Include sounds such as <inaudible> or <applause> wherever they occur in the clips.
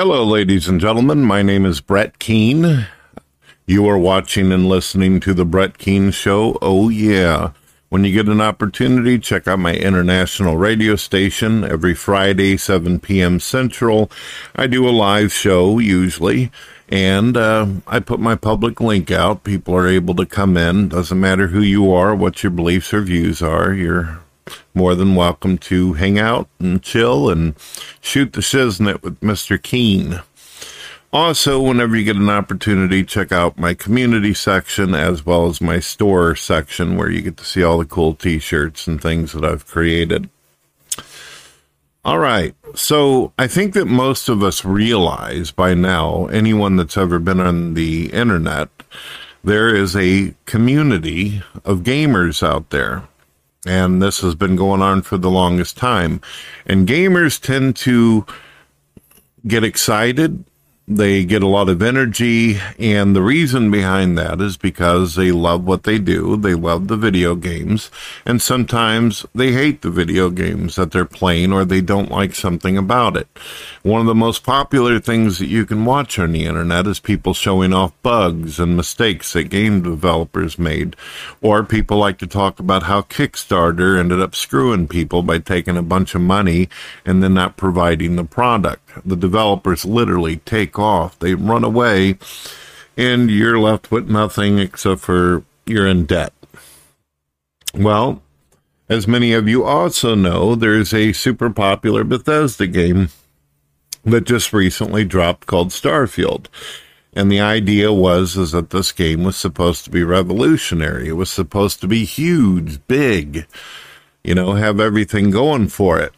Hello, ladies and gentlemen. My name is Brett Keane. You are watching and listening to The Brett Keane Show. Oh, yeah. When you get an opportunity, check out my international radio station every Friday, 7 p.m. Central. I do a live show usually, and uh, I put my public link out. People are able to come in. Doesn't matter who you are, what your beliefs or views are. You're more than welcome to hang out and chill and shoot the shiznit with Mr. Keane. Also, whenever you get an opportunity, check out my community section as well as my store section where you get to see all the cool t shirts and things that I've created. All right. So I think that most of us realize by now, anyone that's ever been on the internet, there is a community of gamers out there and this has been going on for the longest time. And gamers tend to get excited they get a lot of energy, and the reason behind that is because they love what they do. They love the video games, and sometimes they hate the video games that they're playing or they don't like something about it. One of the most popular things that you can watch on the internet is people showing off bugs and mistakes that game developers made, or people like to talk about how Kickstarter ended up screwing people by taking a bunch of money and then not providing the product. The developers literally take off. They run away, and you're left with nothing except for you're in debt. Well, as many of you also know, there's a super popular Bethesda game that just recently dropped called Starfield. And the idea was is that this game was supposed to be revolutionary. It was supposed to be huge, big, you know, have everything going for it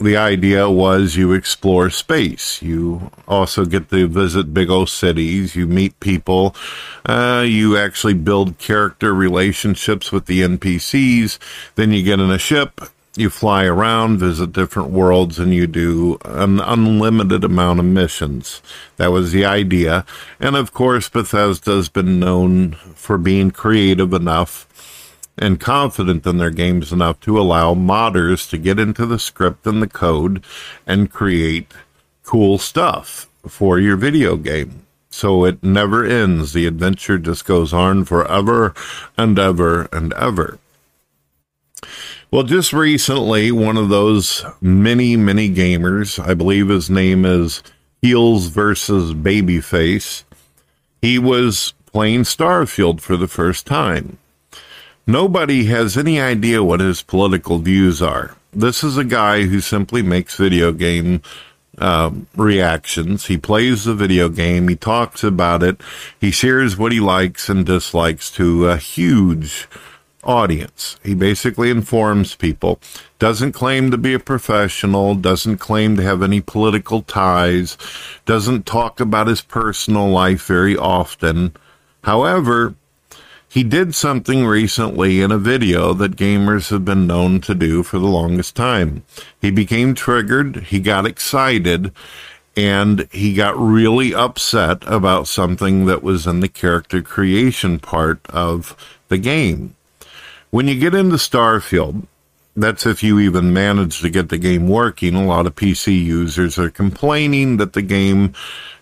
the idea was you explore space. You also get to visit big old cities. You meet people. Uh, you actually build character relationships with the NPCs. Then you get in a ship. You fly around, visit different worlds, and you do an unlimited amount of missions. That was the idea. And of course, Bethesda has been known for being creative enough and confident in their games enough to allow modders to get into the script and the code and create cool stuff for your video game. So it never ends. The adventure just goes on forever and ever and ever. Well, just recently, one of those many, many gamers, I believe his name is Heels versus Babyface, he was playing Starfield for the first time. Nobody has any idea what his political views are. This is a guy who simply makes video game uh, reactions. He plays the video game. He talks about it. He shares what he likes and dislikes to a huge audience. He basically informs people. Doesn't claim to be a professional. Doesn't claim to have any political ties. Doesn't talk about his personal life very often. However, he did something recently in a video that gamers have been known to do for the longest time. He became triggered, he got excited, and he got really upset about something that was in the character creation part of the game. When you get into Starfield, that's if you even manage to get the game working. A lot of PC users are complaining that the game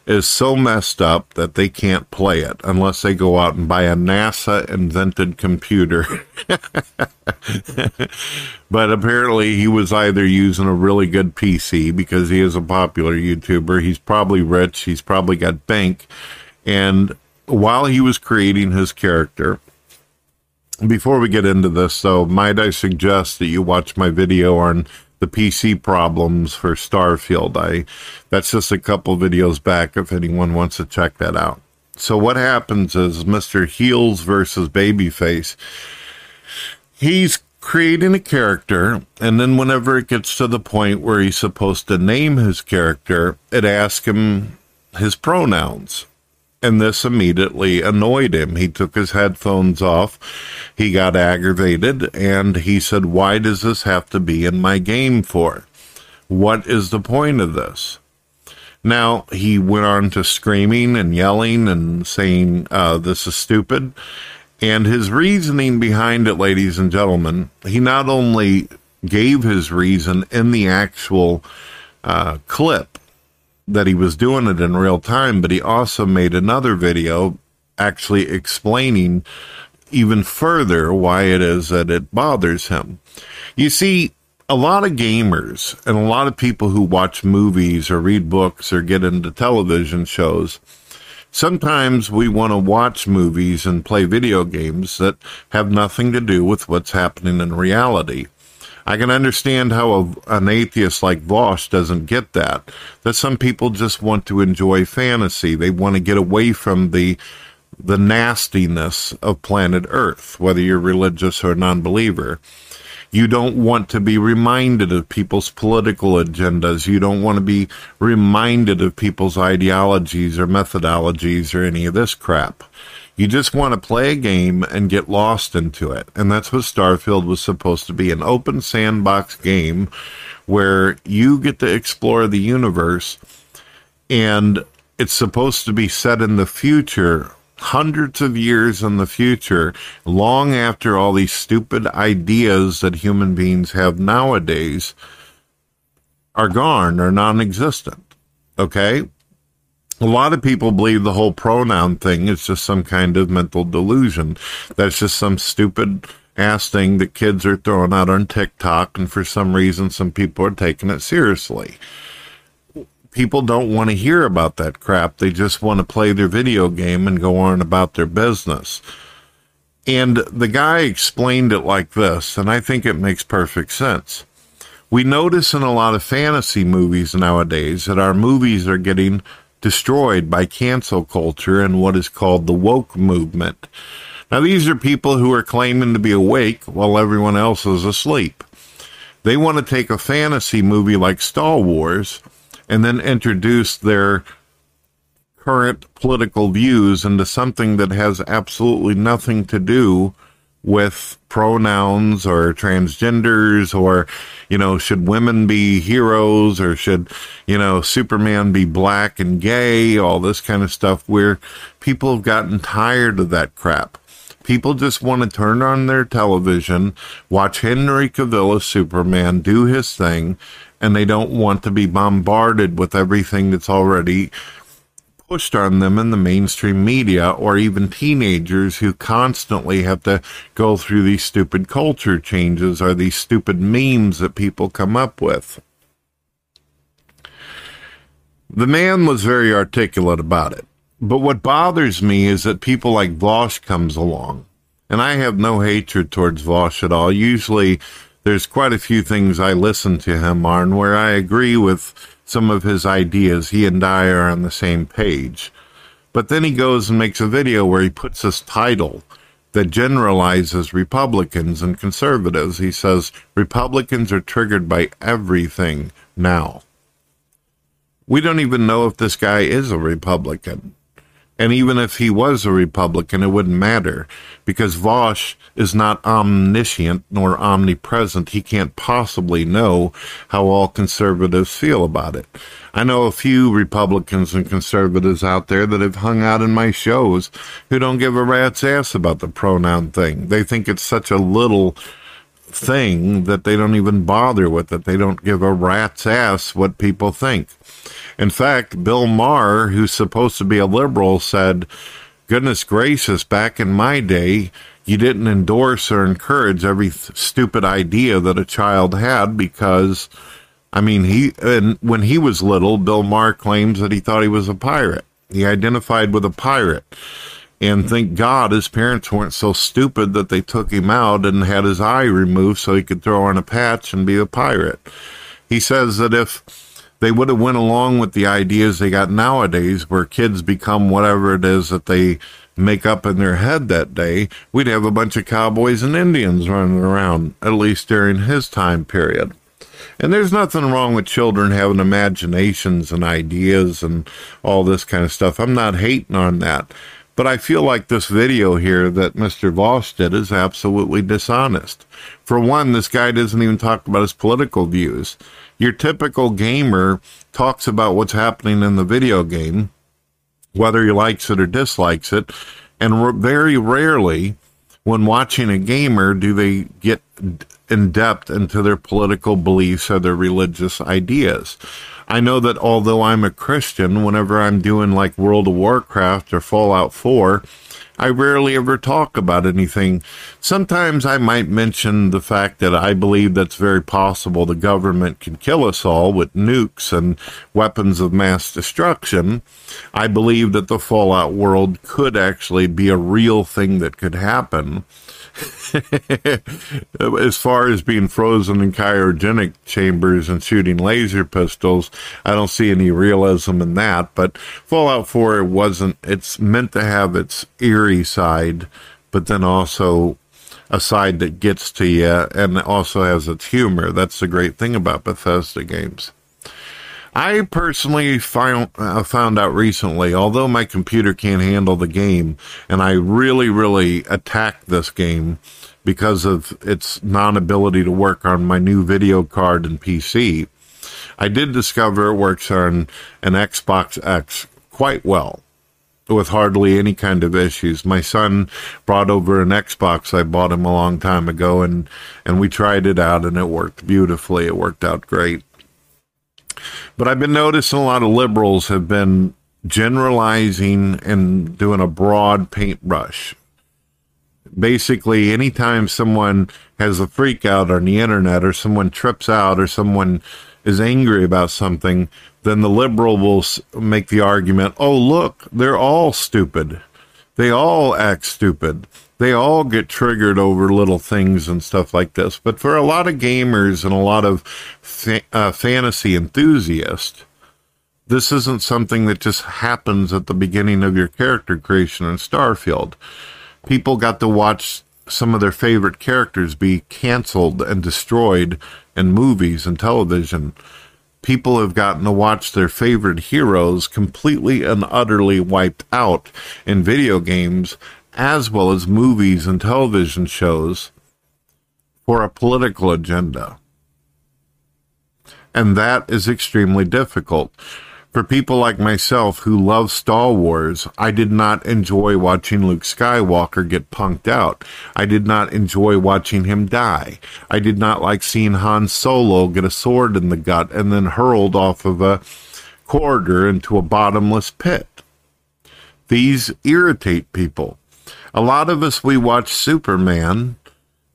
is so messed up that they can't play it unless they go out and buy a NASA invented computer. <laughs> but apparently, he was either using a really good PC because he is a popular YouTuber. He's probably rich. He's probably got bank. And while he was creating his character, before we get into this, though, might I suggest that you watch my video on the PC problems for Starfield. I that's just a couple videos back if anyone wants to check that out. So what happens is Mr. Heels versus Babyface. He's creating a character, and then whenever it gets to the point where he's supposed to name his character, it asks him his pronouns and this immediately annoyed him. He took his headphones off, he got aggravated, and he said, Why does this have to be in my game for? What is the point of this? Now, he went on to screaming and yelling and saying, uh, This is stupid. And his reasoning behind it, ladies and gentlemen, he not only gave his reason in the actual uh, clip, that he was doing it in real time, but he also made another video actually explaining even further why it is that it bothers him. You see, a lot of gamers and a lot of people who watch movies or read books or get into television shows, sometimes we want to watch movies and play video games that have nothing to do with what's happening in reality. I can understand how a, an atheist like Vaush doesn't get that. That some people just want to enjoy fantasy. They want to get away from the the nastiness of planet Earth, whether you're religious or non-believer. You don't want to be reminded of people's political agendas. You don't want to be reminded of people's ideologies or methodologies or any of this crap. You just want to play a game and get lost into it. And that's what Starfield was supposed to be an open sandbox game where you get to explore the universe and it's supposed to be set in the future hundreds of years in the future, long after all these stupid ideas that human beings have nowadays are gone or non existent. Okay? A lot of people believe the whole pronoun thing is just some kind of mental delusion. That's just some stupid ass thing that kids are throwing out on TikTok, and for some reason, some people are taking it seriously people don't want to hear about that crap. They just want to play their video game and go on about their business. And the guy explained it like this, and I think it makes perfect sense. We notice in a lot of fantasy movies nowadays that our movies are getting destroyed by cancel culture and what is called the woke movement. Now, these are people who are claiming to be awake while everyone else is asleep. They want to take a fantasy movie like Star Wars and then introduce their current political views into something that has absolutely nothing to do with pronouns or transgenders or you know should women be heroes or should you know superman be black and gay all this kind of stuff where people have gotten tired of that crap. People just want to turn on their television watch henry cavill as superman do his thing and they don't want to be bombarded with everything that's already pushed on them in the mainstream media or even teenagers who constantly have to go through these stupid culture changes or these stupid memes that people come up with. The man was very articulate about it. But what bothers me is that people like Vaush comes along. And I have no hatred towards Vaush at all. Usually there's quite a few things I listen to him on where I agree with some of his ideas. He and I are on the same page. But then he goes and makes a video where he puts this title that generalizes Republicans and conservatives. He says Republicans are triggered by everything now. We don't even know if this guy is a Republican. And even if he was a Republican, it wouldn't matter because Vaush is not omniscient nor omnipresent. He can't possibly know how all conservatives feel about it. I know a few Republicans and conservatives out there that have hung out in my shows who don't give a rat's ass about the pronoun thing. They think it's such a little thing that they don't even bother with that They don't give a rat's ass what people think. In fact, Bill Maher, who's supposed to be a liberal, said, Goodness gracious, back in my day, you didn't endorse or encourage every th- stupid idea that a child had because, I mean, he, and when he was little, Bill Maher claims that he thought he was a pirate. He identified with a pirate. And thank God his parents weren't so stupid that they took him out and had his eye removed so he could throw on a patch and be a pirate. He says that if they would have went along with the ideas they got nowadays where kids become whatever it is that they make up in their head that day we'd have a bunch of cowboys and indians running around at least during his time period. And there's nothing wrong with children having imaginations and ideas and all this kind of stuff. I'm not hating on that but I feel like this video here that Mr. Vaush did is absolutely dishonest. For one, this guy doesn't even talk about his political views. Your typical gamer talks about what's happening in the video game, whether he likes it or dislikes it, and very rarely, when watching a gamer, do they get in depth into their political beliefs or their religious ideas. I know that although I'm a Christian, whenever I'm doing like World of Warcraft or Fallout 4, I rarely ever talk about anything. Sometimes I might mention the fact that I believe that's very possible the government can kill us all with nukes and weapons of mass destruction. I believe that the Fallout world could actually be a real thing that could happen. <laughs> as far as being frozen in cryogenic chambers and shooting laser pistols, I don't see any realism in that. But Fallout 4 it wasn't, it's meant to have its eerie side, but then also a side that gets to you and also has its humor. That's the great thing about Bethesda games. I personally found uh, found out recently, although my computer can't handle the game, and I really, really attacked this game because of its non-ability to work on my new video card and PC. I did discover it works on an Xbox X quite well with hardly any kind of issues. My son brought over an Xbox I bought him a long time ago and and we tried it out and it worked beautifully. It worked out great. But I've been noticing a lot of liberals have been generalizing and doing a broad paintbrush. Basically, anytime someone has a freak out on the internet or someone trips out or someone is angry about something, then the liberal will make the argument, oh, look, they're all stupid. They all act stupid they all get triggered over little things and stuff like this. But for a lot of gamers and a lot of fa- uh, fantasy enthusiasts, this isn't something that just happens at the beginning of your character creation in Starfield. People got to watch some of their favorite characters be canceled and destroyed in movies and television. People have gotten to watch their favorite heroes completely and utterly wiped out in video games as well as movies and television shows for a political agenda. And that is extremely difficult. For people like myself who love Star Wars, I did not enjoy watching Luke Skywalker get punked out. I did not enjoy watching him die. I did not like seeing Han Solo get a sword in the gut and then hurled off of a corridor into a bottomless pit. These irritate people a lot of us we watch Superman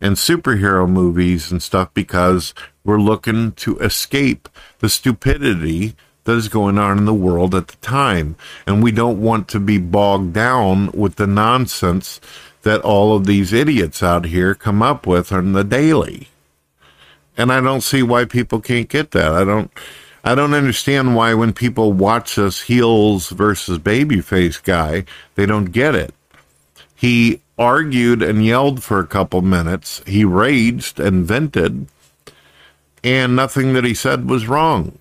and superhero movies and stuff because we're looking to escape the stupidity that is going on in the world at the time. And we don't want to be bogged down with the nonsense that all of these idiots out here come up with on the daily. And I don't see why people can't get that. I don't I don't understand why when people watch this heels versus babyface guy, they don't get it. He argued and yelled for a couple minutes. He raged and vented, and nothing that he said was wrong.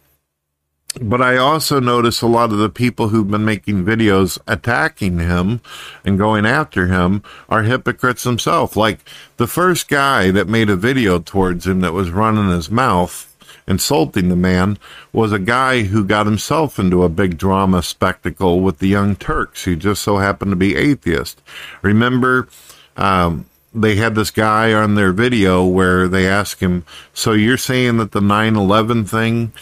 But I also notice a lot of the people who've been making videos attacking him and going after him are hypocrites themselves. Like the first guy that made a video towards him that was running his mouth insulting the man was a guy who got himself into a big drama spectacle with the Young Turks, who just so happened to be atheist. Remember, um, they had this guy on their video where they asked him, So you're saying that the 9 11 thing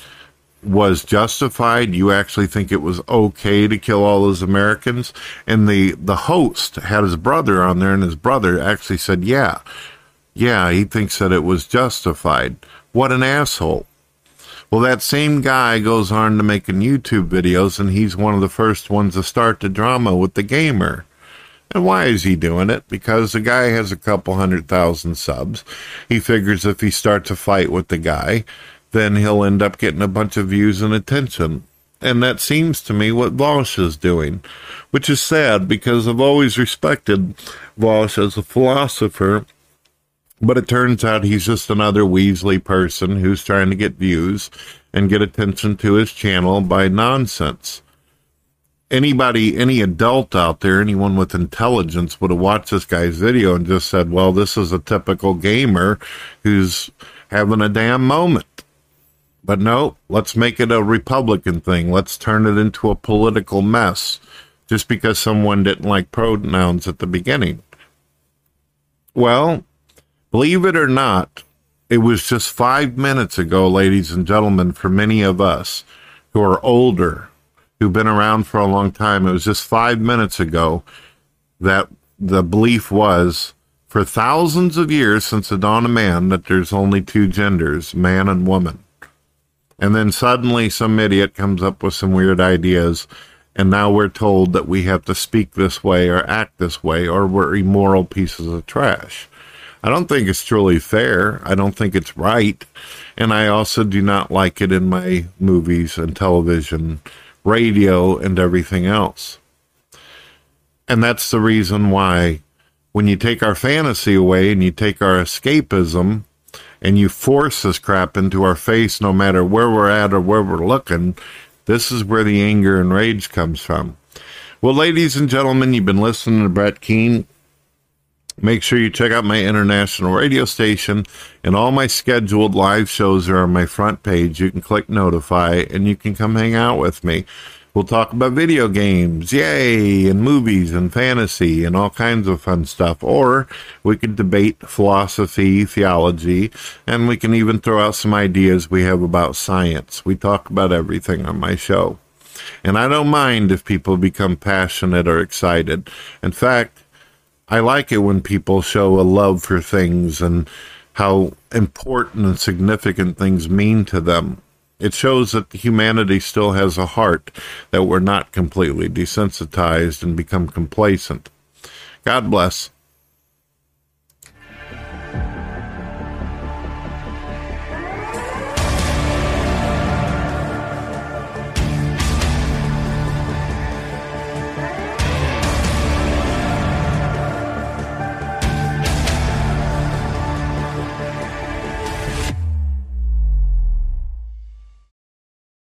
was justified? You actually think it was okay to kill all those Americans? And the, the host had his brother on there, and his brother actually said, Yeah, yeah, he thinks that it was justified. What an asshole. Well, that same guy goes on to making YouTube videos, and he's one of the first ones to start the drama with the gamer. And why is he doing it? Because the guy has a couple hundred thousand subs. He figures if he starts a fight with the guy, then he'll end up getting a bunch of views and attention. And that seems to me what Vaush is doing, which is sad because I've always respected Vaush as a philosopher but it turns out he's just another Weasley person who's trying to get views and get attention to his channel by nonsense. Anybody, any adult out there, anyone with intelligence would have watched this guy's video and just said, well, this is a typical gamer who's having a damn moment. But no, let's make it a Republican thing. Let's turn it into a political mess just because someone didn't like pronouns at the beginning. Well, Believe it or not, it was just five minutes ago, ladies and gentlemen, for many of us who are older, who've been around for a long time, it was just five minutes ago that the belief was for thousands of years since the dawn of man that there's only two genders, man and woman. And then suddenly some idiot comes up with some weird ideas, and now we're told that we have to speak this way or act this way, or we're immoral pieces of trash. I don't think it's truly fair. I don't think it's right. And I also do not like it in my movies and television, radio, and everything else. And that's the reason why when you take our fantasy away and you take our escapism and you force this crap into our face no matter where we're at or where we're looking, this is where the anger and rage comes from. Well, ladies and gentlemen, you've been listening to Brett Keane. Make sure you check out my international radio station, and all my scheduled live shows are on my front page. You can click notify, and you can come hang out with me. We'll talk about video games, yay, and movies and fantasy and all kinds of fun stuff. Or we could debate philosophy, theology, and we can even throw out some ideas we have about science. We talk about everything on my show. And I don't mind if people become passionate or excited. In fact, I like it when people show a love for things and how important and significant things mean to them. It shows that humanity still has a heart, that we're not completely desensitized and become complacent. God bless.